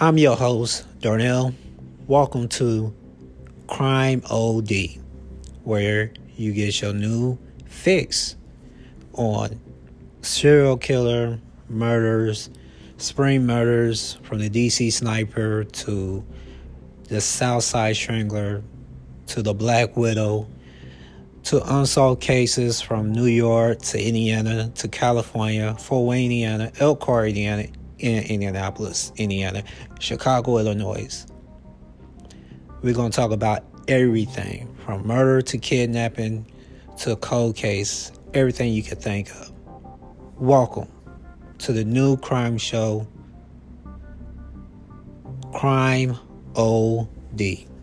I'm your host, Darnell. Welcome to Crime OD, where you get your new fix on serial killer murders, spring murders from the DC sniper to the Southside Strangler to the Black Widow to unsolved cases from New York to Indiana to California, Fort Wayne, Indiana, Elkhart, Indiana, in Indianapolis, Indiana, Chicago, Illinois. We're going to talk about everything from murder to kidnapping to a cold case, everything you can think of. Welcome to the new crime show, Crime OD.